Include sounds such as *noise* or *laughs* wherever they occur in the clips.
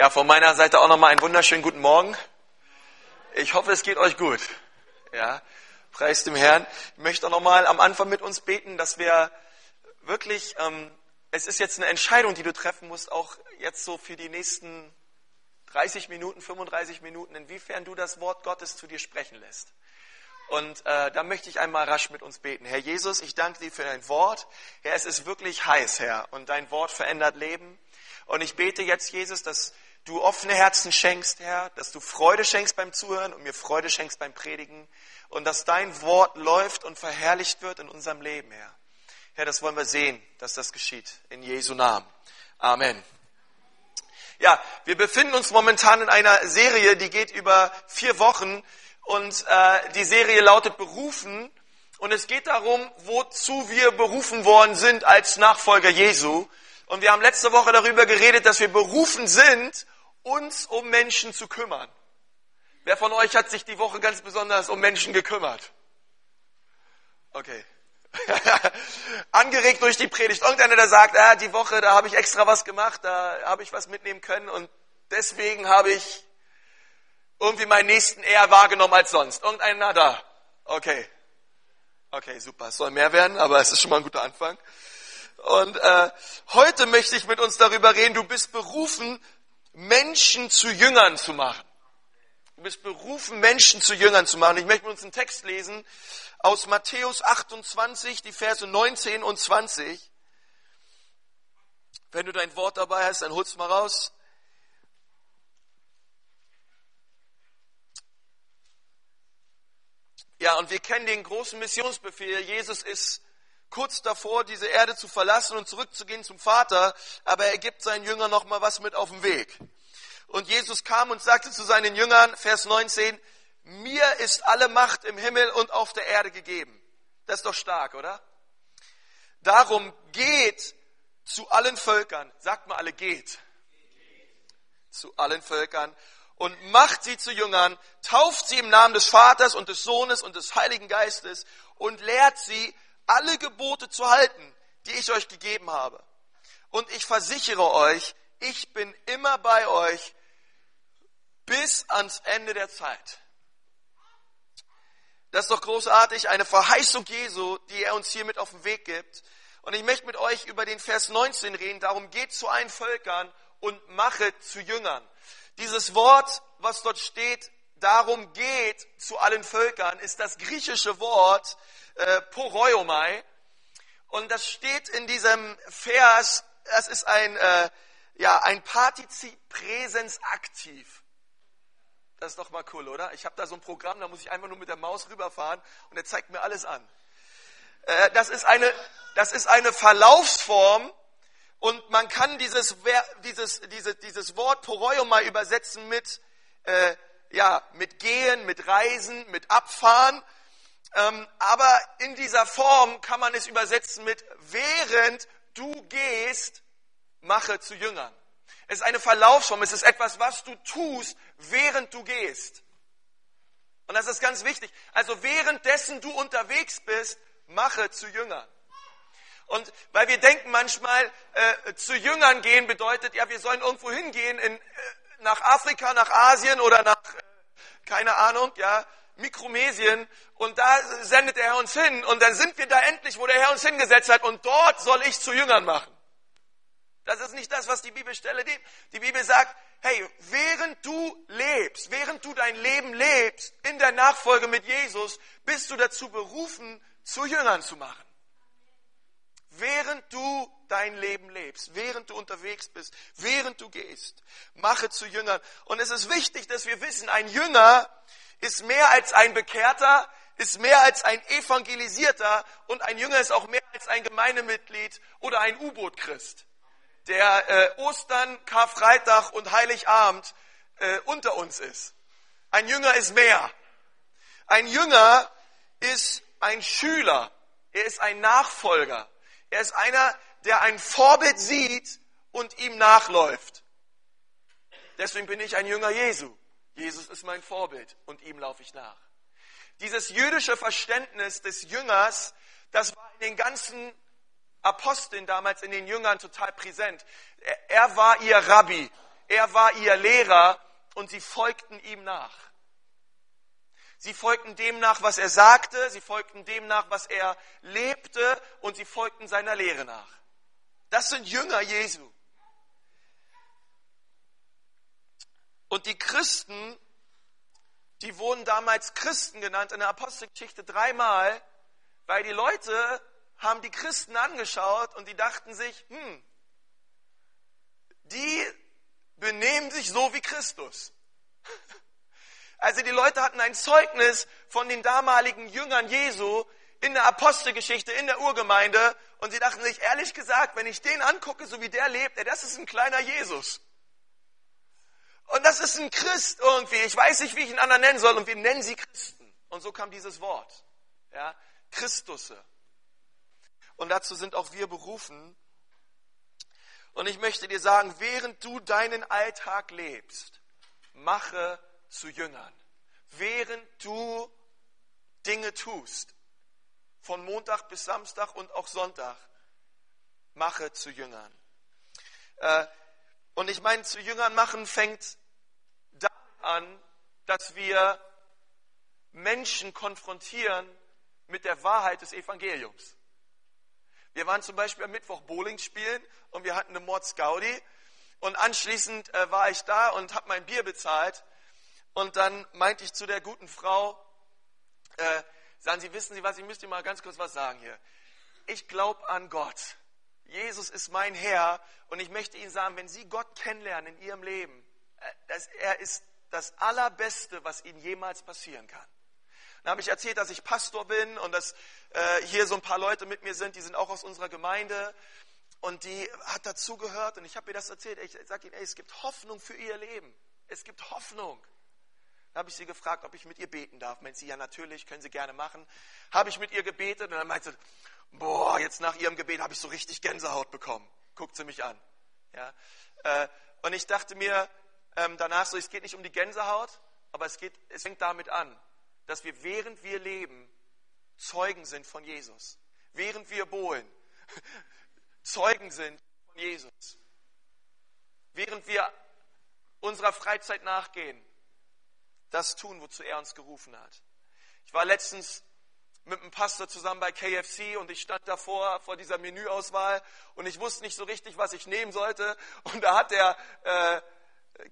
Ja, von meiner Seite auch nochmal einen wunderschönen guten Morgen. Ich hoffe, es geht euch gut. Ja, preis dem Herrn. Ich möchte auch nochmal am Anfang mit uns beten, dass wir wirklich, ähm, es ist jetzt eine Entscheidung, die du treffen musst, auch jetzt so für die nächsten 30 Minuten, 35 Minuten, inwiefern du das Wort Gottes zu dir sprechen lässt. Und äh, da möchte ich einmal rasch mit uns beten. Herr Jesus, ich danke dir für dein Wort. Herr, es ist wirklich heiß, Herr, und dein Wort verändert Leben. Und ich bete jetzt, Jesus, dass du offene Herzen schenkst, Herr, dass du Freude schenkst beim Zuhören und mir Freude schenkst beim Predigen und dass dein Wort läuft und verherrlicht wird in unserem Leben, Herr. Herr, das wollen wir sehen, dass das geschieht. In Jesu Namen. Amen. Ja, wir befinden uns momentan in einer Serie, die geht über vier Wochen und äh, die Serie lautet Berufen und es geht darum, wozu wir berufen worden sind als Nachfolger Jesu. Und wir haben letzte Woche darüber geredet, dass wir berufen sind, uns um Menschen zu kümmern. Wer von euch hat sich die Woche ganz besonders um Menschen gekümmert? Okay. *laughs* Angeregt durch die Predigt. Irgendeiner, der sagt, ah, die Woche, da habe ich extra was gemacht, da habe ich was mitnehmen können und deswegen habe ich irgendwie meinen Nächsten eher wahrgenommen als sonst. Irgendeiner da. Okay. Okay, super. Es soll mehr werden, aber es ist schon mal ein guter Anfang. Und äh, heute möchte ich mit uns darüber reden, du bist berufen, Menschen zu Jüngern zu machen. Du bist berufen, Menschen zu Jüngern zu machen. Ich möchte mit uns einen Text lesen aus Matthäus 28, die Verse 19 und 20. Wenn du dein Wort dabei hast, dann hol's mal raus. Ja, und wir kennen den großen Missionsbefehl. Jesus ist kurz davor, diese Erde zu verlassen und zurückzugehen zum Vater, aber er gibt seinen Jüngern noch mal was mit auf den Weg. Und Jesus kam und sagte zu seinen Jüngern, Vers 19, mir ist alle Macht im Himmel und auf der Erde gegeben. Das ist doch stark, oder? Darum geht zu allen Völkern, sagt mal alle geht, zu allen Völkern und macht sie zu Jüngern, tauft sie im Namen des Vaters und des Sohnes und des Heiligen Geistes und lehrt sie, alle Gebote zu halten, die ich euch gegeben habe. Und ich versichere euch, ich bin immer bei euch bis ans Ende der Zeit. Das ist doch großartig, eine Verheißung Jesu, die er uns hier mit auf den Weg gibt. Und ich möchte mit euch über den Vers 19 reden. Darum geht zu allen Völkern und mache zu Jüngern. Dieses Wort, was dort steht, darum geht zu allen Völkern, ist das griechische Wort, äh, Poroiomai. Und das steht in diesem Vers, das ist ein, äh, ja, ein Partizip Präsens aktiv. Das ist doch mal cool, oder? Ich habe da so ein Programm, da muss ich einfach nur mit der Maus rüberfahren und er zeigt mir alles an. Äh, das, ist eine, das ist eine Verlaufsform und man kann dieses, dieses, dieses, dieses Wort Poroiomai übersetzen mit, äh, ja, mit Gehen, mit Reisen, mit Abfahren. Ähm, aber in dieser Form kann man es übersetzen mit während du gehst, mache zu Jüngern. Es ist eine Verlaufsform, es ist etwas, was du tust, während du gehst. Und das ist ganz wichtig. Also währenddessen du unterwegs bist, mache zu Jüngern. Und weil wir denken manchmal, äh, zu Jüngern gehen bedeutet, ja, wir sollen irgendwo hingehen, in, äh, nach Afrika, nach Asien oder nach, äh, keine Ahnung, ja, Mikromesien und da sendet der Herr uns hin und dann sind wir da endlich, wo der Herr uns hingesetzt hat und dort soll ich zu Jüngern machen. Das ist nicht das, was die Bibelstelle gibt. Die Bibel sagt, hey, während du lebst, während du dein Leben lebst in der Nachfolge mit Jesus, bist du dazu berufen, zu Jüngern zu machen. Während du dein Leben lebst, während du unterwegs bist, während du gehst, mache zu Jüngern. Und es ist wichtig, dass wir wissen, ein Jünger ist mehr als ein Bekehrter, ist mehr als ein Evangelisierter und ein Jünger ist auch mehr als ein Gemeindemitglied oder ein U-Boot-Christ, der äh, Ostern, Karfreitag und Heiligabend äh, unter uns ist. Ein Jünger ist mehr. Ein Jünger ist ein Schüler. Er ist ein Nachfolger. Er ist einer, der ein Vorbild sieht und ihm nachläuft. Deswegen bin ich ein Jünger Jesu. Jesus ist mein Vorbild und ihm laufe ich nach. Dieses jüdische Verständnis des Jüngers, das war in den ganzen Aposteln damals, in den Jüngern total präsent. Er war ihr Rabbi. er war ihr Lehrer und sie folgten ihm nach. Sie folgten dem nach, was er sagte, sie folgten dem nach, was er lebte und sie folgten seiner Lehre nach. Das sind Jünger Jesu. Und die Christen, die wurden damals Christen genannt in der Apostelgeschichte dreimal, weil die Leute haben die Christen angeschaut und die dachten sich, hm, die benehmen sich so wie Christus. *laughs* Also die Leute hatten ein Zeugnis von den damaligen Jüngern Jesu in der Apostelgeschichte, in der Urgemeinde und sie dachten sich, ehrlich gesagt, wenn ich den angucke, so wie der lebt, ey, das ist ein kleiner Jesus. Und das ist ein Christ irgendwie. Ich weiß nicht, wie ich ihn anderen nennen soll und wir nennen sie Christen. Und so kam dieses Wort. Ja, Christusse. Und dazu sind auch wir berufen. Und ich möchte dir sagen, während du deinen Alltag lebst, mache zu Jüngern. Während du Dinge tust, von Montag bis Samstag und auch Sonntag, mache zu Jüngern. Äh, und ich meine, zu Jüngern machen fängt an, dass wir Menschen konfrontieren mit der Wahrheit des Evangeliums. Wir waren zum Beispiel am Mittwoch Bowling spielen und wir hatten eine Mordsgaudi und anschließend äh, war ich da und habe mein Bier bezahlt und dann meinte ich zu der guten Frau, äh, sagen Sie, wissen Sie was, ich müsste Ihnen mal ganz kurz was sagen hier. Ich glaube an Gott. Jesus ist mein Herr und ich möchte Ihnen sagen, wenn Sie Gott kennenlernen in Ihrem Leben, äh, das, er ist das Allerbeste, was Ihnen jemals passieren kann. Dann habe ich erzählt, dass ich Pastor bin und dass äh, hier so ein paar Leute mit mir sind, die sind auch aus unserer Gemeinde. Und die hat dazugehört und ich habe ihr das erzählt. Ich sage ihnen, ey, es gibt Hoffnung für ihr Leben. Es gibt Hoffnung. Dann habe ich sie gefragt, ob ich mit ihr beten darf. Meint sie, ja natürlich, können sie gerne machen. Habe ich mit ihr gebetet und dann meinte sie, boah, jetzt nach ihrem Gebet habe ich so richtig Gänsehaut bekommen. Guckt sie mich an. Ja, äh, und ich dachte mir ähm, danach so, es geht nicht um die Gänsehaut, aber es, geht, es fängt damit an dass wir während wir leben Zeugen sind von Jesus. Während wir bohlen *laughs* Zeugen sind von Jesus. Während wir unserer Freizeit nachgehen, das tun, wozu er uns gerufen hat. Ich war letztens mit einem Pastor zusammen bei KFC und ich stand davor vor dieser Menüauswahl und ich wusste nicht so richtig, was ich nehmen sollte. Und da hat der äh,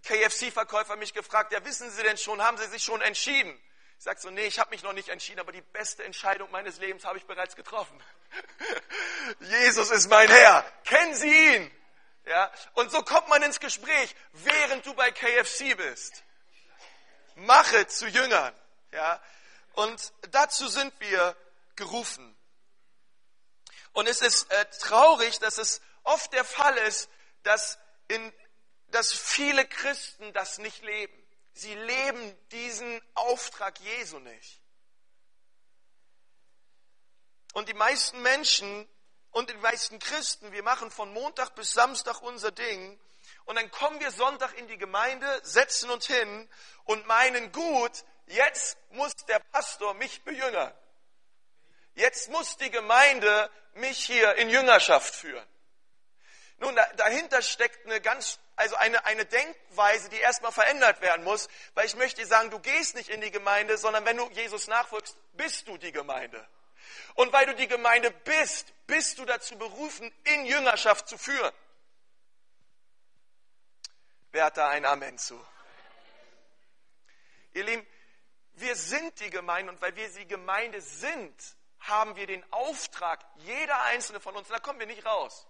KFC-Verkäufer mich gefragt, ja wissen Sie denn schon, haben Sie sich schon entschieden? Ich sage so, nee, ich habe mich noch nicht entschieden, aber die beste Entscheidung meines Lebens habe ich bereits getroffen. *laughs* Jesus ist mein Herr. Kennen Sie ihn? Ja? Und so kommt man ins Gespräch, während du bei KFC bist. Mache zu Jüngern. Ja? Und dazu sind wir gerufen. Und es ist äh, traurig, dass es oft der Fall ist, dass, in, dass viele Christen das nicht leben. Sie leben diesen Auftrag Jesu nicht. Und die meisten Menschen und die meisten Christen, wir machen von Montag bis Samstag unser Ding und dann kommen wir Sonntag in die Gemeinde, setzen uns hin und meinen, gut, jetzt muss der Pastor mich bejüngern. Jetzt muss die Gemeinde mich hier in Jüngerschaft führen. Nun, dahinter steckt eine ganz, also eine, eine Denkweise, die erstmal verändert werden muss, weil ich möchte dir sagen, du gehst nicht in die Gemeinde, sondern wenn du Jesus nachfolgst, bist du die Gemeinde. Und weil du die Gemeinde bist, bist du dazu berufen, in Jüngerschaft zu führen. Wer hat da ein Amen zu? Ihr Lieben, wir sind die Gemeinde und weil wir die Gemeinde sind, haben wir den Auftrag, jeder einzelne von uns, da kommen wir nicht raus.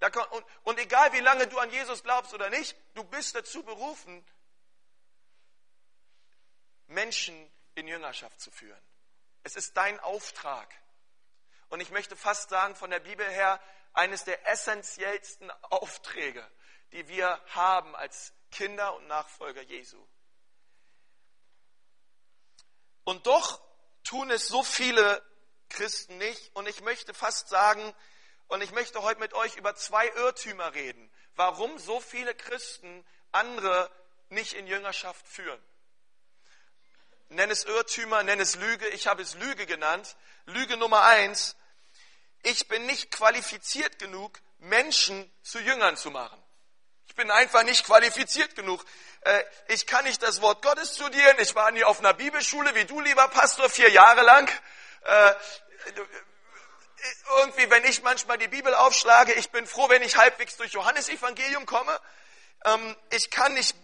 Und, und egal wie lange du an Jesus glaubst oder nicht, du bist dazu berufen, Menschen in Jüngerschaft zu führen. Es ist dein Auftrag. Und ich möchte fast sagen, von der Bibel her, eines der essentiellsten Aufträge, die wir haben als Kinder und Nachfolger Jesu. Und doch tun es so viele Christen nicht. Und ich möchte fast sagen, und ich möchte heute mit euch über zwei Irrtümer reden, warum so viele Christen andere nicht in Jüngerschaft führen. Nenn es Irrtümer, nenn es Lüge. Ich habe es Lüge genannt. Lüge Nummer eins. Ich bin nicht qualifiziert genug, Menschen zu Jüngern zu machen. Ich bin einfach nicht qualifiziert genug. Äh, ich kann nicht das Wort Gottes studieren. Ich war nie auf einer Bibelschule wie du, lieber Pastor, vier Jahre lang. Äh, irgendwie, wenn ich manchmal die Bibel aufschlage, ich bin froh, wenn ich halbwegs durch Johannes Evangelium komme. Ähm, ich kann nicht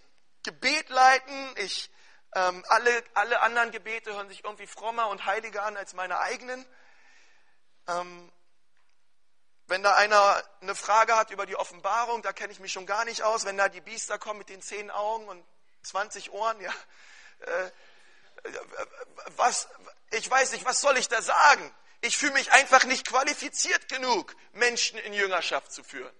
Gebet leiten. Ich, ähm, alle, alle anderen Gebete hören sich irgendwie frommer und heiliger an als meine eigenen. Ähm, wenn da einer eine Frage hat über die Offenbarung, da kenne ich mich schon gar nicht aus. Wenn da die Biester kommen mit den zehn Augen und 20 Ohren, ja, äh, was, ich weiß nicht, was soll ich da sagen? Ich fühle mich einfach nicht qualifiziert genug, Menschen in Jüngerschaft zu führen.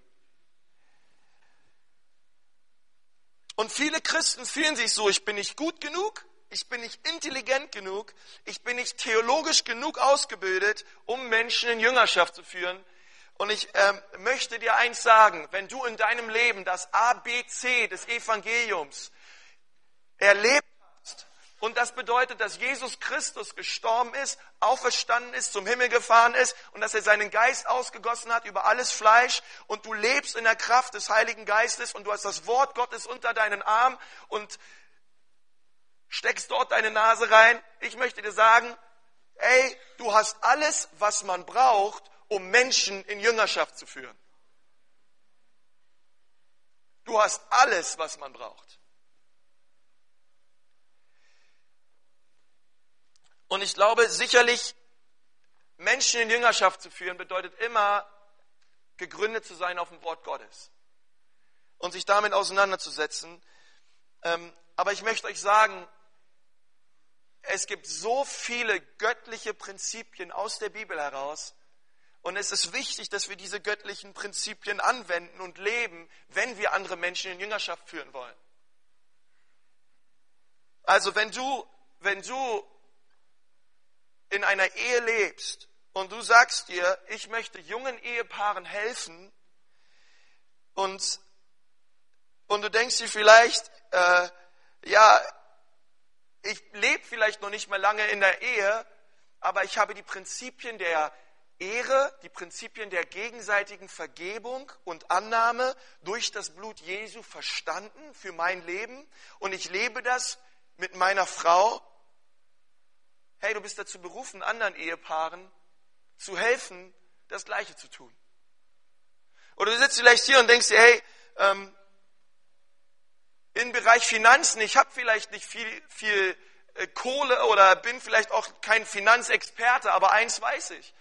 Und viele Christen fühlen sich so, ich bin nicht gut genug, ich bin nicht intelligent genug, ich bin nicht theologisch genug ausgebildet, um Menschen in Jüngerschaft zu führen. Und ich ähm, möchte dir eins sagen, wenn du in deinem Leben das ABC des Evangeliums erlebt hast, und das bedeutet, dass Jesus Christus gestorben ist, auferstanden ist, zum Himmel gefahren ist und dass er seinen Geist ausgegossen hat über alles Fleisch und du lebst in der Kraft des Heiligen Geistes und du hast das Wort Gottes unter deinen Arm und steckst dort deine Nase rein. Ich möchte dir sagen, ey, du hast alles, was man braucht, um Menschen in Jüngerschaft zu führen. Du hast alles, was man braucht. Und ich glaube, sicherlich Menschen in Jüngerschaft zu führen, bedeutet immer, gegründet zu sein auf dem Wort Gottes und sich damit auseinanderzusetzen. Ähm, aber ich möchte euch sagen, es gibt so viele göttliche Prinzipien aus der Bibel heraus, und es ist wichtig, dass wir diese göttlichen Prinzipien anwenden und leben, wenn wir andere Menschen in Jüngerschaft führen wollen. Also wenn du, wenn du in einer Ehe lebst und du sagst dir, ich möchte jungen Ehepaaren helfen und, und du denkst dir vielleicht, äh, ja, ich lebe vielleicht noch nicht mal lange in der Ehe, aber ich habe die Prinzipien der Ehre, die Prinzipien der gegenseitigen Vergebung und Annahme durch das Blut Jesu verstanden für mein Leben und ich lebe das mit meiner Frau. Hey, du bist dazu berufen, anderen Ehepaaren zu helfen, das Gleiche zu tun. Oder du sitzt vielleicht hier und denkst dir, hey, ähm, im Bereich Finanzen, ich habe vielleicht nicht viel, viel äh, Kohle oder bin vielleicht auch kein Finanzexperte, aber eins weiß ich.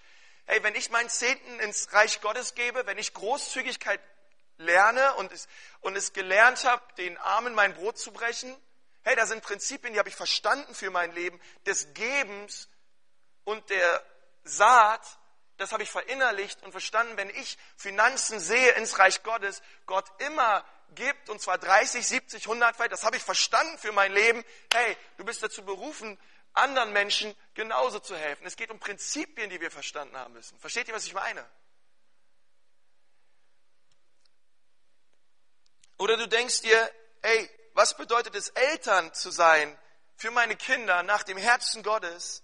Hey, wenn ich meinen Zehnten ins Reich Gottes gebe, wenn ich Großzügigkeit lerne und es, und es gelernt habe, den Armen mein Brot zu brechen, hey, da sind Prinzipien, die habe ich verstanden für mein Leben, des Gebens und der Saat, das habe ich verinnerlicht und verstanden, wenn ich Finanzen sehe ins Reich Gottes, Gott immer gibt, und zwar 30, 70, 100 Fall, das habe ich verstanden für mein Leben. Hey, du bist dazu berufen, anderen Menschen genauso zu helfen. Es geht um Prinzipien, die wir verstanden haben müssen. Versteht ihr, was ich meine? Oder du denkst dir, ey, was bedeutet es, Eltern zu sein für meine Kinder nach dem Herzen Gottes?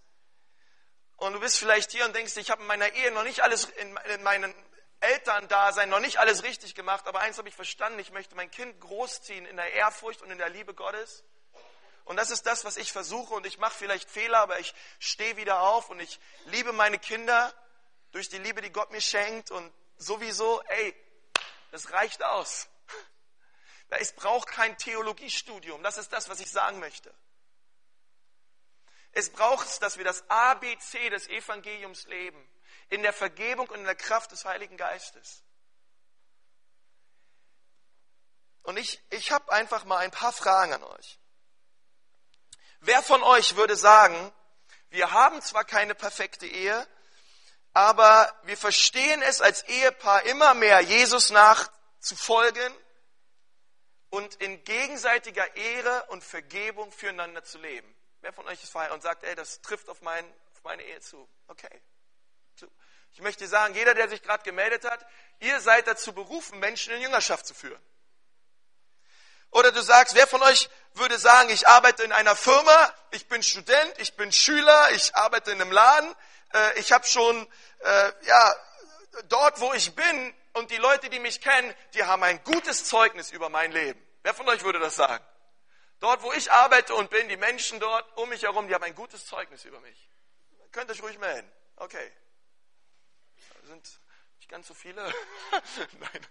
Und du bist vielleicht hier und denkst, ich habe in meiner Ehe noch nicht alles, in meinen Elterndasein noch nicht alles richtig gemacht, aber eins habe ich verstanden, ich möchte mein Kind großziehen in der Ehrfurcht und in der Liebe Gottes. Und das ist das, was ich versuche. Und ich mache vielleicht Fehler, aber ich stehe wieder auf und ich liebe meine Kinder durch die Liebe, die Gott mir schenkt. Und sowieso, ey, das reicht aus. Es braucht kein Theologiestudium. Das ist das, was ich sagen möchte. Es braucht, dass wir das ABC des Evangeliums leben. In der Vergebung und in der Kraft des Heiligen Geistes. Und ich, ich habe einfach mal ein paar Fragen an euch. Wer von euch würde sagen, wir haben zwar keine perfekte Ehe, aber wir verstehen es als Ehepaar immer mehr, Jesus nachzufolgen und in gegenseitiger Ehre und Vergebung füreinander zu leben. Wer von euch ist verheiratet und sagt, ey, das trifft auf, mein, auf meine Ehe zu? Okay. Ich möchte sagen, jeder, der sich gerade gemeldet hat, ihr seid dazu berufen, Menschen in Jüngerschaft zu führen. Oder du sagst, wer von euch würde sagen, ich arbeite in einer Firma, ich bin Student, ich bin Schüler, ich arbeite in einem Laden, äh, ich habe schon, äh, ja, dort, wo ich bin und die Leute, die mich kennen, die haben ein gutes Zeugnis über mein Leben. Wer von euch würde das sagen? Dort, wo ich arbeite und bin, die Menschen dort um mich herum, die haben ein gutes Zeugnis über mich. Könnt euch ruhig melden. Okay. Sind nicht ganz so viele. *laughs* Nein.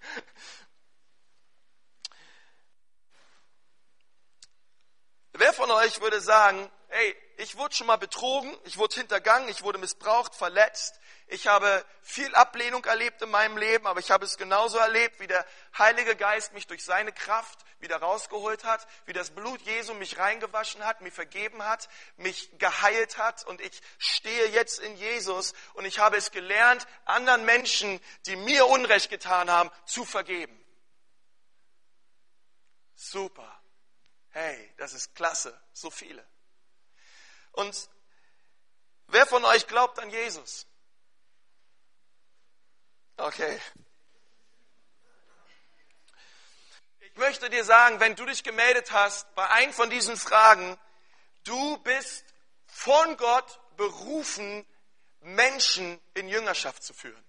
Wer von euch würde sagen, hey, ich wurde schon mal betrogen, ich wurde hintergangen, ich wurde missbraucht, verletzt, ich habe viel Ablehnung erlebt in meinem Leben, aber ich habe es genauso erlebt, wie der Heilige Geist mich durch seine Kraft wieder rausgeholt hat, wie das Blut Jesu mich reingewaschen hat, mir vergeben hat, mich geheilt hat und ich stehe jetzt in Jesus und ich habe es gelernt, anderen Menschen, die mir Unrecht getan haben, zu vergeben. Super. Hey, das ist klasse. So viele. Und wer von euch glaubt an Jesus? Okay. Ich möchte dir sagen, wenn du dich gemeldet hast bei einem von diesen Fragen, du bist von Gott berufen, Menschen in Jüngerschaft zu führen.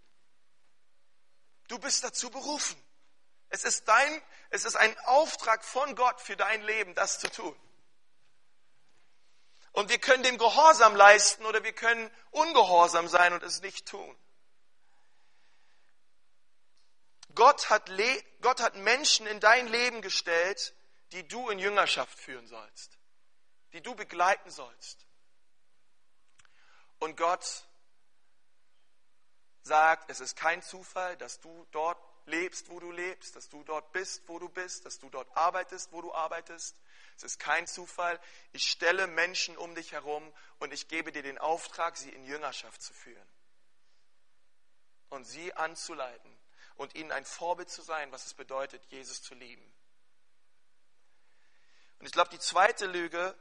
Du bist dazu berufen. Es ist dein, es ist ein Auftrag von Gott für dein Leben, das zu tun. Und wir können dem Gehorsam leisten oder wir können ungehorsam sein und es nicht tun. Gott hat, Gott hat Menschen in dein Leben gestellt, die du in Jüngerschaft führen sollst, die du begleiten sollst. Und Gott sagt, es ist kein Zufall, dass du dort lebst, wo du lebst, dass du dort bist, wo du bist, dass du dort arbeitest, wo du arbeitest. Es ist kein Zufall. Ich stelle Menschen um dich herum und ich gebe dir den Auftrag, sie in Jüngerschaft zu führen und sie anzuleiten und ihnen ein Vorbild zu sein, was es bedeutet, Jesus zu lieben. Und ich glaube, die zweite Lüge,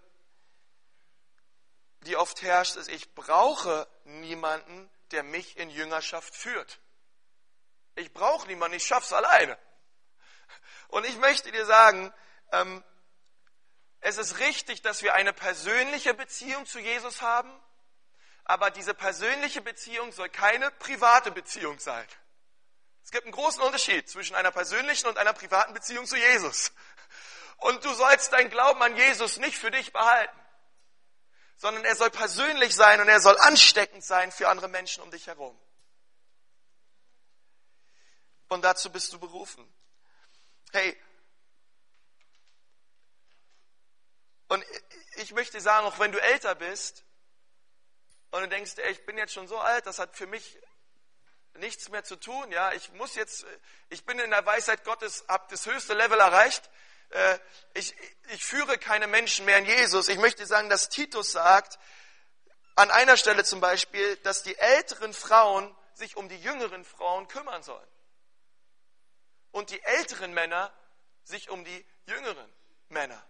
die oft herrscht, ist, ich brauche niemanden, der mich in Jüngerschaft führt. Ich brauche niemanden, ich schaff's alleine. Und ich möchte dir sagen, ähm, es ist richtig, dass wir eine persönliche Beziehung zu Jesus haben, aber diese persönliche Beziehung soll keine private Beziehung sein. Es gibt einen großen Unterschied zwischen einer persönlichen und einer privaten Beziehung zu Jesus. Und du sollst deinen Glauben an Jesus nicht für dich behalten, sondern er soll persönlich sein und er soll ansteckend sein für andere Menschen um dich herum. Und dazu bist du berufen. Hey, und ich möchte sagen, auch wenn du älter bist und du denkst, ey, ich bin jetzt schon so alt, das hat für mich nichts mehr zu tun. Ja, ich muss jetzt, ich bin in der Weisheit Gottes, habe das höchste Level erreicht. Äh, ich, ich führe keine Menschen mehr in Jesus. Ich möchte sagen, dass Titus sagt, an einer Stelle zum Beispiel, dass die älteren Frauen sich um die jüngeren Frauen kümmern sollen. Und die älteren Männer sich um die jüngeren Männer.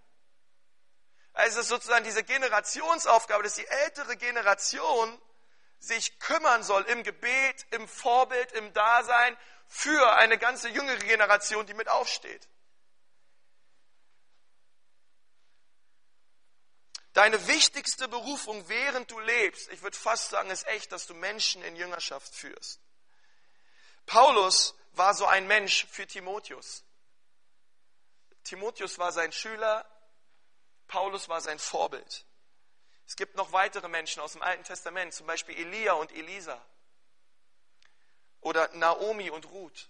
Also es ist sozusagen diese Generationsaufgabe, dass die ältere Generation sich kümmern soll im Gebet, im Vorbild, im Dasein für eine ganze jüngere Generation, die mit aufsteht. Deine wichtigste Berufung, während du lebst, ich würde fast sagen, ist echt, dass du Menschen in Jüngerschaft führst. Paulus war so ein Mensch für Timotheus. Timotheus war sein Schüler, Paulus war sein Vorbild. Es gibt noch weitere Menschen aus dem Alten Testament, zum Beispiel Elia und Elisa oder Naomi und Ruth.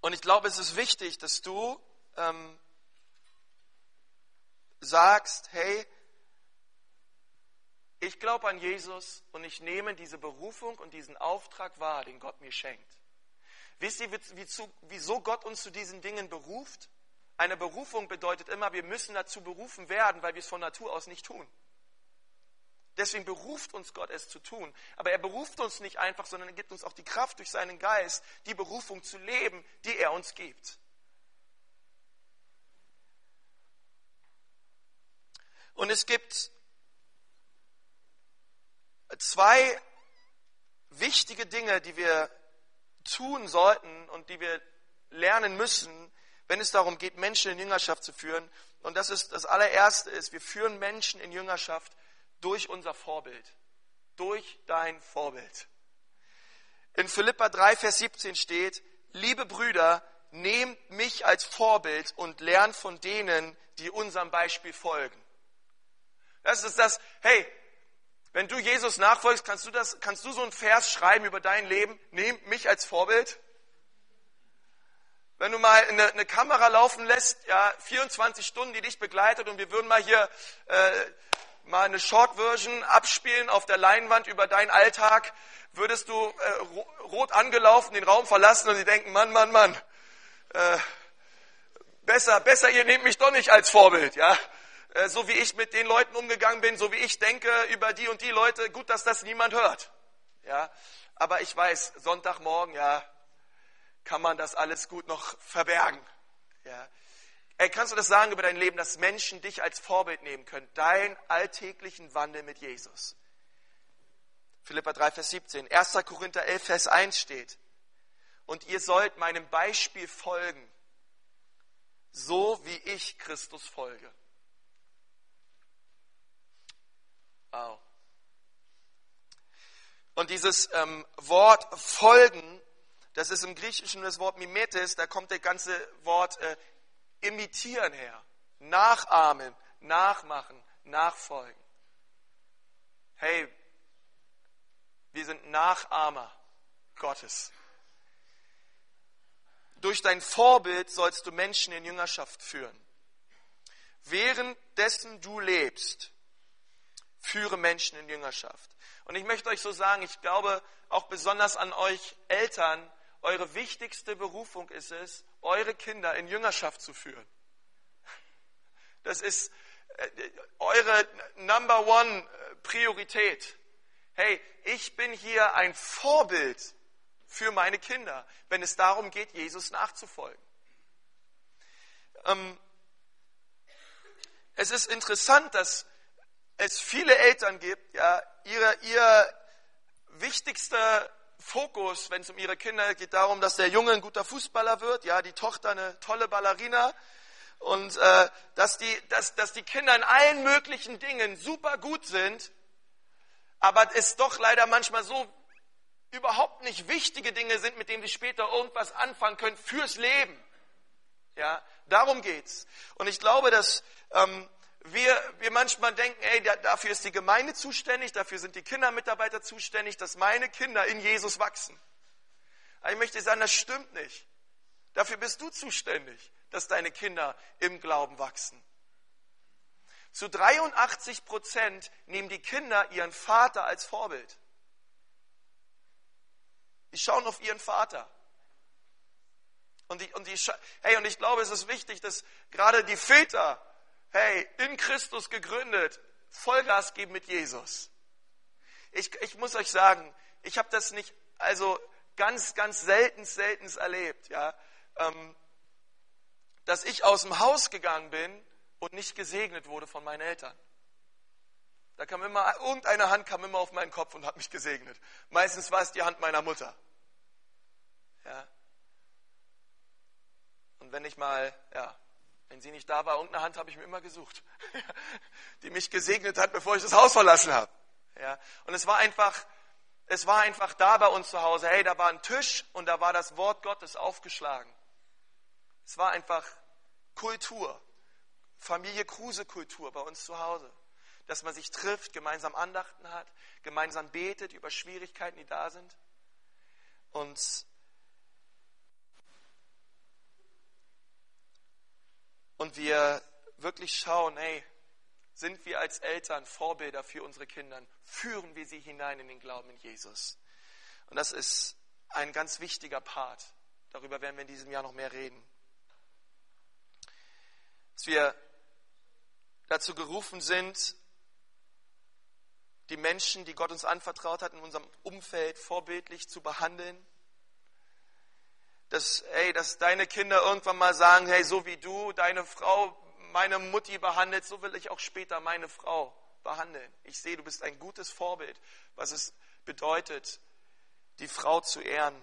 Und ich glaube, es ist wichtig, dass du ähm, sagst, hey, ich glaube an Jesus und ich nehme diese Berufung und diesen Auftrag wahr, den Gott mir schenkt. Wisst ihr, wieso Gott uns zu diesen Dingen beruft? Eine Berufung bedeutet immer, wir müssen dazu berufen werden, weil wir es von Natur aus nicht tun. Deswegen beruft uns Gott, es zu tun. Aber er beruft uns nicht einfach, sondern er gibt uns auch die Kraft durch seinen Geist, die Berufung zu leben, die er uns gibt. Und es gibt zwei wichtige Dinge, die wir tun sollten und die wir lernen müssen, wenn es darum geht, Menschen in Jüngerschaft zu führen. Und das ist das allererste ist, wir führen Menschen in Jüngerschaft durch unser Vorbild, durch dein Vorbild. In Philippa 3, Vers 17 steht, liebe Brüder, nehmt mich als Vorbild und lernt von denen, die unserem Beispiel folgen. Das ist das, hey, wenn du Jesus nachfolgst, kannst du das, kannst du so einen Vers schreiben über dein Leben? Nehmt mich als Vorbild. Wenn du mal eine, eine Kamera laufen lässt, ja, 24 Stunden, die dich begleitet und wir würden mal hier äh, mal eine Short Version abspielen auf der Leinwand über deinen Alltag, würdest du äh, rot angelaufen den Raum verlassen und sie denken, Mann, Mann, Mann, äh, besser, besser, ihr nehmt mich doch nicht als Vorbild, ja. Äh, so wie ich mit den Leuten umgegangen bin, so wie ich denke über die und die Leute, gut, dass das niemand hört, ja. Aber ich weiß, Sonntagmorgen, ja, kann man das alles gut noch verbergen, ja. Ey, kannst du das sagen über dein Leben, dass Menschen dich als Vorbild nehmen können? Dein alltäglichen Wandel mit Jesus. Philippa 3, Vers 17. 1. Korinther 11, Vers 1 steht. Und ihr sollt meinem Beispiel folgen, so wie ich Christus folge. Wow. Und dieses ähm, Wort folgen, das ist im Griechischen das Wort mimetes, da kommt das ganze Wort äh, imitieren her. Nachahmen, nachmachen, nachfolgen. Hey, wir sind Nachahmer Gottes. Durch dein Vorbild sollst du Menschen in Jüngerschaft führen. Währenddessen du lebst, führe Menschen in Jüngerschaft. Und ich möchte euch so sagen, ich glaube auch besonders an euch Eltern, eure wichtigste Berufung ist es, eure Kinder in Jüngerschaft zu führen. Das ist äh, eure Number One äh, Priorität. Hey, ich bin hier ein Vorbild für meine Kinder, wenn es darum geht, Jesus nachzufolgen. Ähm, es ist interessant, dass es viele Eltern gibt, ja, ihre, ihr wichtigster Fokus, wenn es um ihre Kinder geht, darum, dass der Junge ein guter Fußballer wird, ja, die Tochter eine tolle Ballerina und äh, dass, die, dass, dass die Kinder in allen möglichen Dingen super gut sind, aber es doch leider manchmal so überhaupt nicht wichtige Dinge sind, mit denen sie später irgendwas anfangen können fürs Leben. Ja, darum geht's. Und ich glaube, dass ähm, wir, wir manchmal denken, ey, dafür ist die Gemeinde zuständig, dafür sind die Kindermitarbeiter zuständig, dass meine Kinder in Jesus wachsen. Aber ich möchte sagen, das stimmt nicht. Dafür bist du zuständig, dass deine Kinder im Glauben wachsen. Zu 83 Prozent nehmen die Kinder ihren Vater als Vorbild. Die schauen auf ihren Vater. Und, die, und, die, hey, und ich glaube, es ist wichtig, dass gerade die Väter, hey, in Christus gegründet, Vollgas geben mit Jesus. Ich, ich muss euch sagen, ich habe das nicht, also ganz, ganz selten, selten erlebt, ja, ähm, dass ich aus dem Haus gegangen bin und nicht gesegnet wurde von meinen Eltern. Da kam immer, irgendeine Hand kam immer auf meinen Kopf und hat mich gesegnet. Meistens war es die Hand meiner Mutter. Ja. Und wenn ich mal, ja, wenn sie nicht da war, irgendeine Hand habe ich mir immer gesucht, *laughs* die mich gesegnet hat, bevor ich das Haus verlassen habe. Ja. Und es war einfach, es war einfach da bei uns zu Hause. Hey, da war ein Tisch und da war das Wort Gottes aufgeschlagen. Es war einfach Kultur. Familie Kruse Kultur bei uns zu Hause dass man sich trifft, gemeinsam Andachten hat, gemeinsam betet über Schwierigkeiten, die da sind. Und, und wir wirklich schauen, hey, sind wir als Eltern Vorbilder für unsere Kinder? Führen wir sie hinein in den Glauben in Jesus? Und das ist ein ganz wichtiger Part. Darüber werden wir in diesem Jahr noch mehr reden. Dass wir dazu gerufen sind, die Menschen, die Gott uns anvertraut hat, in unserem Umfeld vorbildlich zu behandeln. Dass, hey, dass deine Kinder irgendwann mal sagen, hey, so wie du deine Frau, meine Mutti behandelt, so will ich auch später meine Frau behandeln. Ich sehe, du bist ein gutes Vorbild, was es bedeutet, die Frau zu ehren.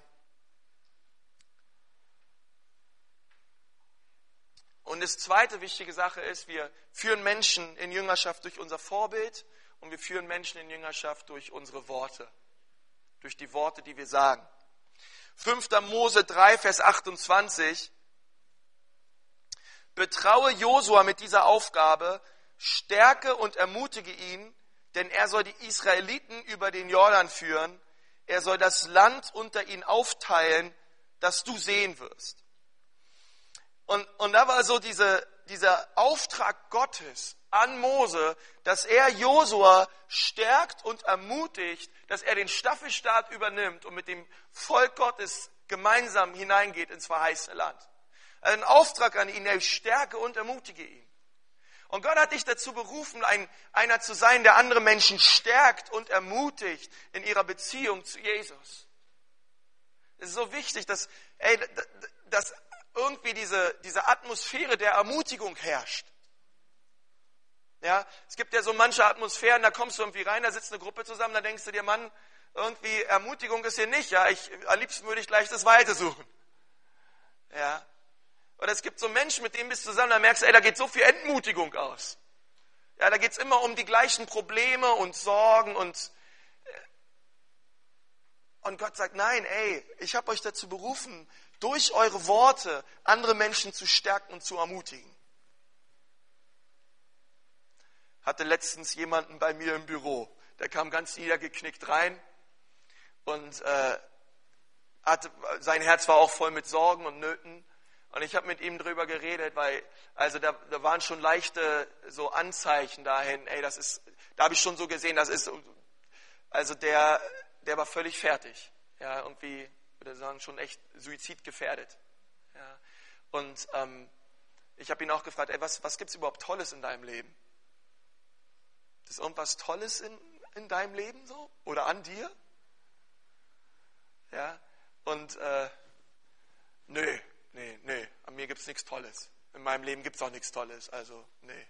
Und das zweite wichtige Sache ist, wir führen Menschen in Jüngerschaft durch unser Vorbild und wir führen Menschen in Jüngerschaft durch unsere Worte, durch die Worte, die wir sagen. 5. Mose 3, Vers 28. Betraue Josua mit dieser Aufgabe, stärke und ermutige ihn, denn er soll die Israeliten über den Jordan führen, er soll das Land unter ihnen aufteilen, das du sehen wirst. Und, und da war so diese, dieser Auftrag Gottes an Mose, dass er Josua stärkt und ermutigt, dass er den Staffelstab übernimmt und mit dem Volk Gottes gemeinsam hineingeht ins verheißene Land. Ein Auftrag an ihn, er stärke und ermutige ihn. Und Gott hat dich dazu berufen, ein, einer zu sein, der andere Menschen stärkt und ermutigt in ihrer Beziehung zu Jesus. Es ist so wichtig, dass, ey, dass irgendwie diese, diese Atmosphäre der Ermutigung herrscht. Ja, es gibt ja so manche Atmosphären, da kommst du irgendwie rein, da sitzt eine Gruppe zusammen, da denkst du dir, Mann, irgendwie Ermutigung ist hier nicht, ja, ich, am liebsten würde ich gleich das Weite suchen. Ja. Oder es gibt so Menschen, mit denen bist du zusammen, da merkst du, ey, da geht so viel Entmutigung aus. Ja, da geht's immer um die gleichen Probleme und Sorgen und, und Gott sagt, nein, ey, ich habe euch dazu berufen, durch eure Worte andere Menschen zu stärken und zu ermutigen hatte letztens jemanden bei mir im Büro. Der kam ganz niedergeknickt rein und äh, hatte, sein Herz war auch voll mit Sorgen und Nöten. Und ich habe mit ihm drüber geredet, weil also da, da waren schon leichte so Anzeichen dahin. Ey, das ist, da habe ich schon so gesehen, das ist also der, der war völlig fertig. Ja, irgendwie würde sagen schon echt suizidgefährdet. Ja, und ähm, ich habe ihn auch gefragt, ey, was was gibt's überhaupt Tolles in deinem Leben? Ist irgendwas Tolles in, in deinem Leben so? Oder an dir? Ja, und äh, nö, nee, nee, an mir gibt es nichts Tolles. In meinem Leben gibt es auch nichts Tolles. Also, nee,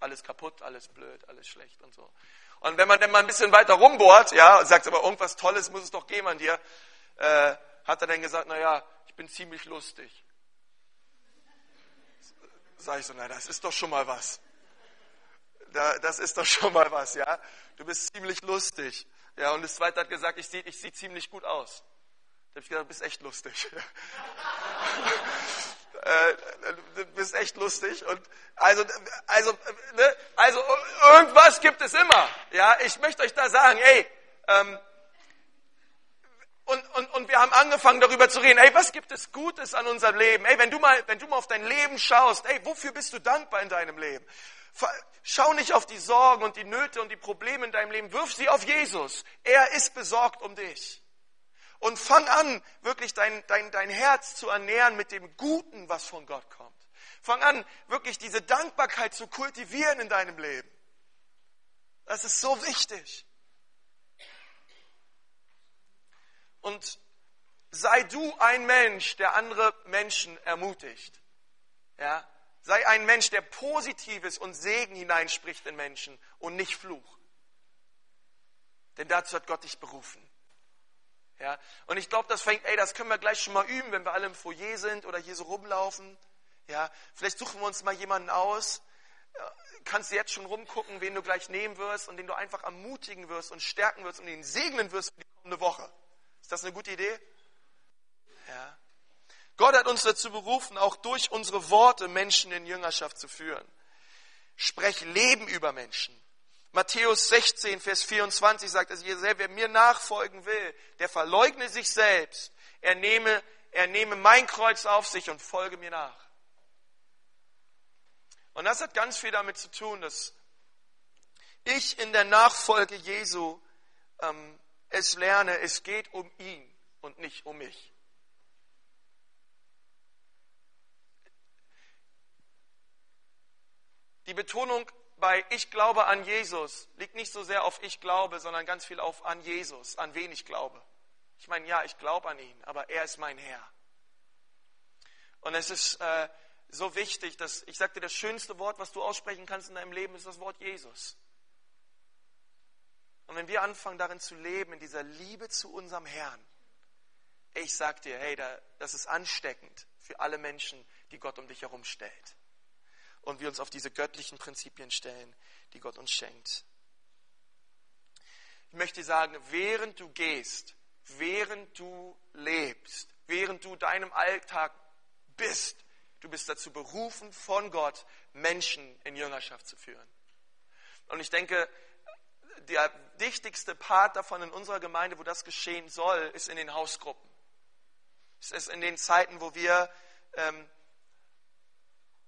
alles kaputt, alles blöd, alles schlecht und so. Und wenn man dann mal ein bisschen weiter rumbohrt, ja, und sagt, aber irgendwas Tolles muss es doch geben an dir, äh, hat er dann gesagt, na ja, ich bin ziemlich lustig. Sag ich so, na, das ist doch schon mal was da, das ist doch schon mal was, ja. Du bist ziemlich lustig. Ja, und das zweite hat gesagt, ich sehe ich seh ziemlich gut aus. Da habe ich gesagt, du bist echt lustig. *laughs* Äh, du bist echt lustig. Und also, also, ne, also irgendwas gibt es immer. Ja, ich möchte euch da sagen, ey, ähm, und, und, und wir haben angefangen darüber zu reden, ey, was gibt es Gutes an unserem Leben? Ey, wenn du mal, wenn du mal auf dein Leben schaust, ey, wofür bist du dankbar in deinem Leben? Schau nicht auf die Sorgen und die Nöte und die Probleme in deinem Leben. Wirf sie auf Jesus. Er ist besorgt um dich. Und fang an, wirklich dein, dein, dein Herz zu ernähren mit dem Guten, was von Gott kommt. Fang an, wirklich diese Dankbarkeit zu kultivieren in deinem Leben. Das ist so wichtig. Und sei du ein Mensch, der andere Menschen ermutigt. Ja? Sei ein Mensch, der Positives und Segen hineinspricht in Menschen und nicht Fluch. Denn dazu hat Gott dich berufen. Ja, und ich glaube, das fängt, ey, das können wir gleich schon mal üben, wenn wir alle im Foyer sind oder hier so rumlaufen. Ja, vielleicht suchen wir uns mal jemanden aus. Kannst du jetzt schon rumgucken, wen du gleich nehmen wirst und den du einfach ermutigen wirst und stärken wirst und ihn segnen wirst für die kommende Woche. Ist das eine gute Idee? Uns dazu berufen, auch durch unsere Worte Menschen in Jüngerschaft zu führen. Sprech Leben über Menschen. Matthäus 16, Vers 24 sagt es, wer mir nachfolgen will, der verleugne sich selbst. Er nehme, er nehme mein Kreuz auf sich und folge mir nach. Und das hat ganz viel damit zu tun, dass ich in der Nachfolge Jesu ähm, es lerne, es geht um ihn und nicht um mich. Die Betonung bei Ich glaube an Jesus liegt nicht so sehr auf Ich glaube, sondern ganz viel auf an Jesus, an wen ich glaube. Ich meine, ja, ich glaube an ihn, aber er ist mein Herr. Und es ist äh, so wichtig, dass ich sagte, das schönste Wort, was du aussprechen kannst in deinem Leben, ist das Wort Jesus. Und wenn wir anfangen, darin zu leben, in dieser Liebe zu unserem Herrn, ich sag dir, hey, das ist ansteckend für alle Menschen, die Gott um dich herum stellt und wir uns auf diese göttlichen Prinzipien stellen, die Gott uns schenkt. Ich möchte sagen, während du gehst, während du lebst, während du deinem Alltag bist. Du bist dazu berufen, von Gott Menschen in Jüngerschaft zu führen. Und ich denke, der wichtigste Part davon in unserer Gemeinde, wo das geschehen soll, ist in den Hausgruppen. Es ist in den Zeiten, wo wir ähm,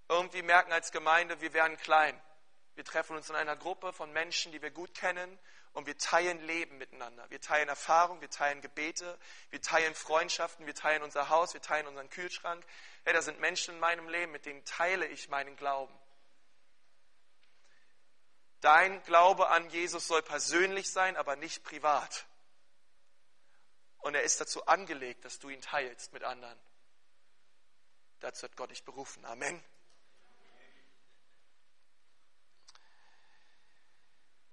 irgendwie merken als Gemeinde, wir werden klein. Wir treffen uns in einer Gruppe von Menschen, die wir gut kennen und wir teilen Leben miteinander. Wir teilen Erfahrung, wir teilen Gebete, wir teilen Freundschaften, wir teilen unser Haus, wir teilen unseren Kühlschrank. Hey, da sind Menschen in meinem Leben, mit denen teile ich meinen Glauben. Dein Glaube an Jesus soll persönlich sein, aber nicht privat. Und er ist dazu angelegt, dass du ihn teilst mit anderen. Dazu hat Gott dich berufen. Amen.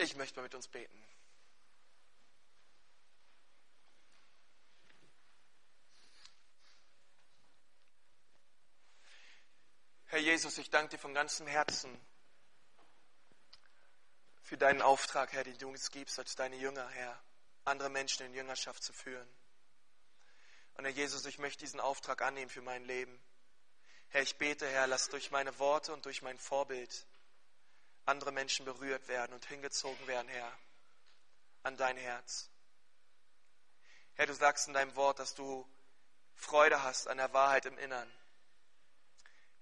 Ich möchte mal mit uns beten. Herr Jesus, ich danke dir von ganzem Herzen für deinen Auftrag, Herr, den du uns gibst als deine Jünger, Herr, andere Menschen in Jüngerschaft zu führen. Und Herr Jesus, ich möchte diesen Auftrag annehmen für mein Leben. Herr, ich bete, Herr, lass durch meine Worte und durch mein Vorbild andere Menschen berührt werden und hingezogen werden, Herr, an dein Herz. Herr, du sagst in deinem Wort, dass du Freude hast an der Wahrheit im Innern.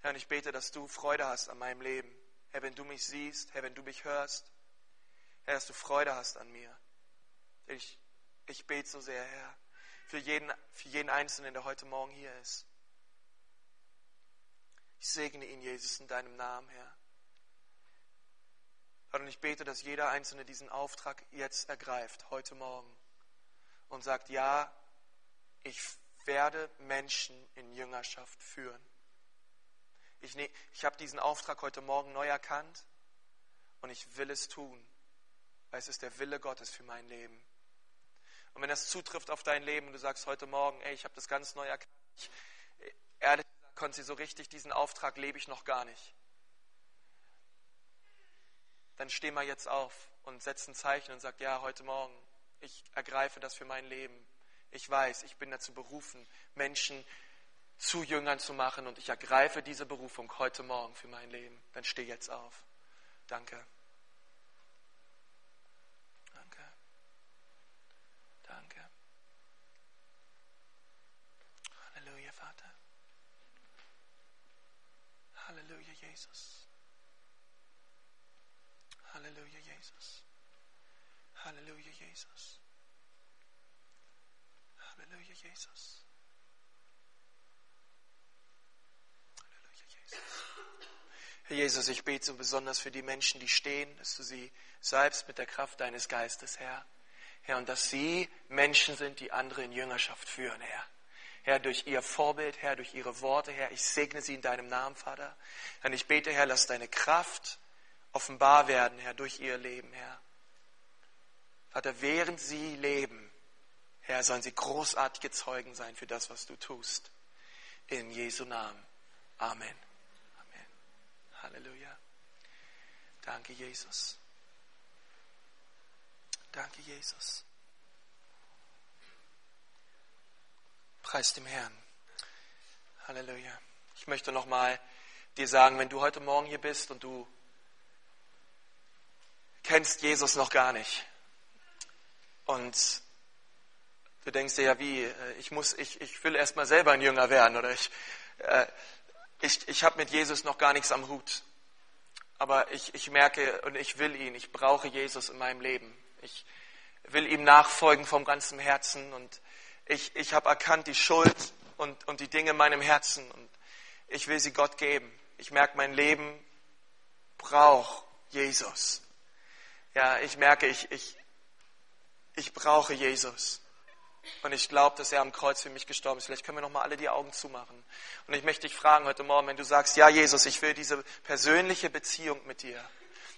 Herr, und ich bete, dass du Freude hast an meinem Leben. Herr, wenn du mich siehst, Herr, wenn du mich hörst, Herr, dass du Freude hast an mir. Ich, ich bete so sehr, Herr, für jeden, für jeden Einzelnen, der heute Morgen hier ist. Ich segne ihn, Jesus, in deinem Namen, Herr. Und ich bete, dass jeder Einzelne diesen Auftrag jetzt ergreift, heute Morgen, und sagt, ja, ich werde Menschen in Jüngerschaft führen. Ich, ne, ich habe diesen Auftrag heute Morgen neu erkannt und ich will es tun, weil es ist der Wille Gottes für mein Leben. Und wenn das zutrifft auf dein Leben und du sagst heute Morgen, ey, ich habe das ganz neu erkannt, ich, ehrlich gesagt, konnte sie so richtig, diesen Auftrag lebe ich noch gar nicht dann steh mal jetzt auf und setz ein Zeichen und sag, ja, heute Morgen, ich ergreife das für mein Leben. Ich weiß, ich bin dazu berufen, Menschen zu Jüngern zu machen und ich ergreife diese Berufung heute Morgen für mein Leben. Dann steh jetzt auf. Danke. Danke. Danke. Halleluja, Vater. Halleluja, Jesus. Halleluja, Jesus. Halleluja, Jesus. Halleluja, Jesus. Halleluja, Jesus. Herr Jesus, ich bete so besonders für die Menschen, die stehen, dass du sie salbst mit der Kraft deines Geistes, Herr. Herr, und dass sie Menschen sind, die andere in Jüngerschaft führen, Herr. Herr, durch ihr Vorbild, Herr, durch ihre Worte, Herr, ich segne sie in deinem Namen, Vater. Und ich bete, Herr, lass deine Kraft offenbar werden, Herr, durch ihr Leben, Herr. Vater, während sie leben, Herr, sollen sie großartige Zeugen sein für das, was du tust. In Jesu Namen. Amen. Amen. Halleluja. Danke, Jesus. Danke, Jesus. Preis dem Herrn. Halleluja. Ich möchte nochmal dir sagen, wenn du heute Morgen hier bist und du kennst Jesus noch gar nicht. Und du denkst dir ja, wie, äh, ich muss, ich, ich will erstmal selber ein Jünger werden oder ich, äh, ich, ich habe mit Jesus noch gar nichts am Hut. Aber ich, ich merke und ich will ihn, ich brauche Jesus in meinem Leben. Ich will ihm nachfolgen vom ganzen Herzen und ich, ich habe erkannt die Schuld und, und die Dinge in meinem Herzen und ich will sie Gott geben. Ich merke, mein Leben braucht Jesus. Ja, ich merke, ich, ich, ich brauche Jesus. Und ich glaube, dass er am Kreuz für mich gestorben ist. Vielleicht können wir noch mal alle die Augen zumachen. Und ich möchte dich fragen heute Morgen, wenn du sagst, ja Jesus, ich will diese persönliche Beziehung mit dir.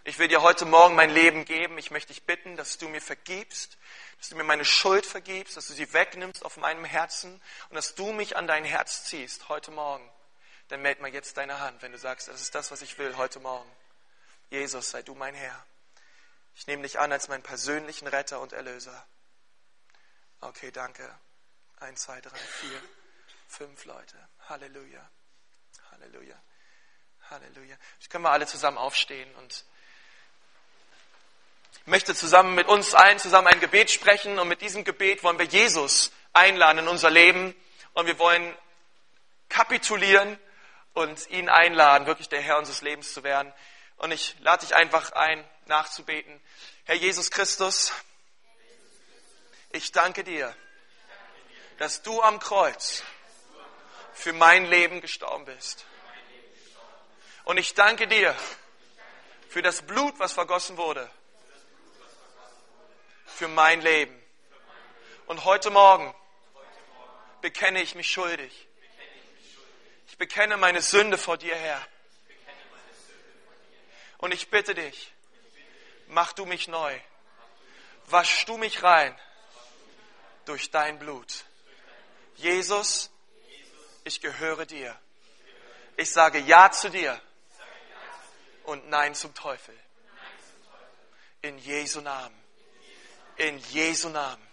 Ich will dir heute Morgen mein Leben geben. Ich möchte dich bitten, dass du mir vergibst, dass du mir meine Schuld vergibst, dass du sie wegnimmst auf meinem Herzen und dass du mich an dein Herz ziehst heute Morgen. Dann meld mal jetzt deine Hand, wenn du sagst, das ist das, was ich will heute Morgen. Jesus, sei du mein Herr. Ich nehme dich an als meinen persönlichen Retter und Erlöser. Okay, danke. Eins, zwei, drei, vier. Fünf Leute. Halleluja. Halleluja. Halleluja. Jetzt können wir alle zusammen aufstehen und ich möchte zusammen mit uns allen zusammen ein Gebet sprechen und mit diesem Gebet wollen wir Jesus einladen in unser Leben und wir wollen kapitulieren und ihn einladen, wirklich der Herr unseres Lebens zu werden. Und ich lade dich einfach ein, nachzubeten. Herr Jesus Christus, ich danke dir, dass du am Kreuz für mein Leben gestorben bist. Und ich danke dir für das Blut, was vergossen wurde, für mein Leben. Und heute Morgen bekenne ich mich schuldig. Ich bekenne meine Sünde vor dir, Herr. Und ich bitte dich, mach du mich neu. Wasch du mich rein durch dein Blut. Jesus, ich gehöre dir. Ich sage Ja zu dir und Nein zum Teufel. In Jesu Namen. In Jesu Namen.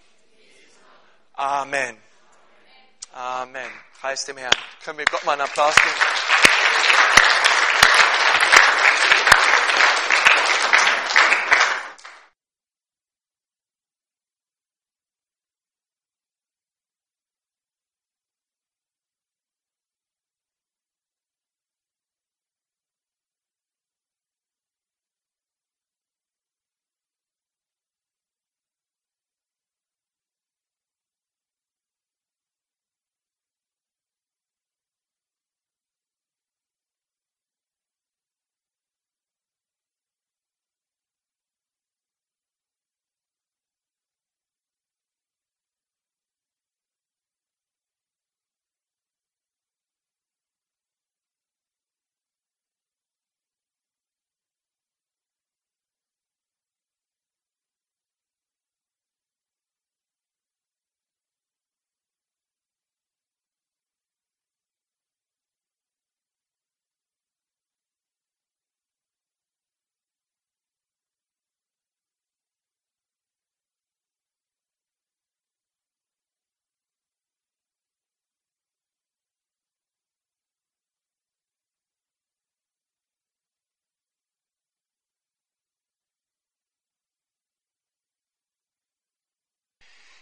Amen. Amen. Preis dem Herrn. Können wir Gott mal einen Applaus geben?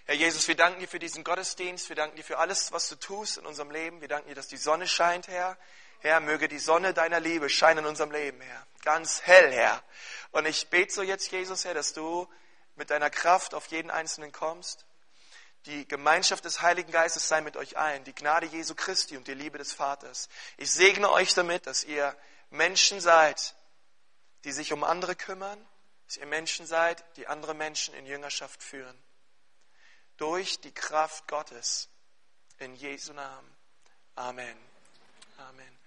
Herr Jesus, wir danken dir für diesen Gottesdienst. Wir danken dir für alles, was du tust in unserem Leben. Wir danken dir, dass die Sonne scheint, Herr. Herr, möge die Sonne deiner Liebe scheinen in unserem Leben, Herr. Ganz hell, Herr. Und ich bete so jetzt, Jesus, Herr, dass du mit deiner Kraft auf jeden Einzelnen kommst. Die Gemeinschaft des Heiligen Geistes sei mit euch allen. Die Gnade Jesu Christi und die Liebe des Vaters. Ich segne euch damit, dass ihr Menschen seid, die sich um andere kümmern. Dass ihr Menschen seid, die andere Menschen in Jüngerschaft führen durch die Kraft Gottes. In Jesu Namen. Amen. Amen.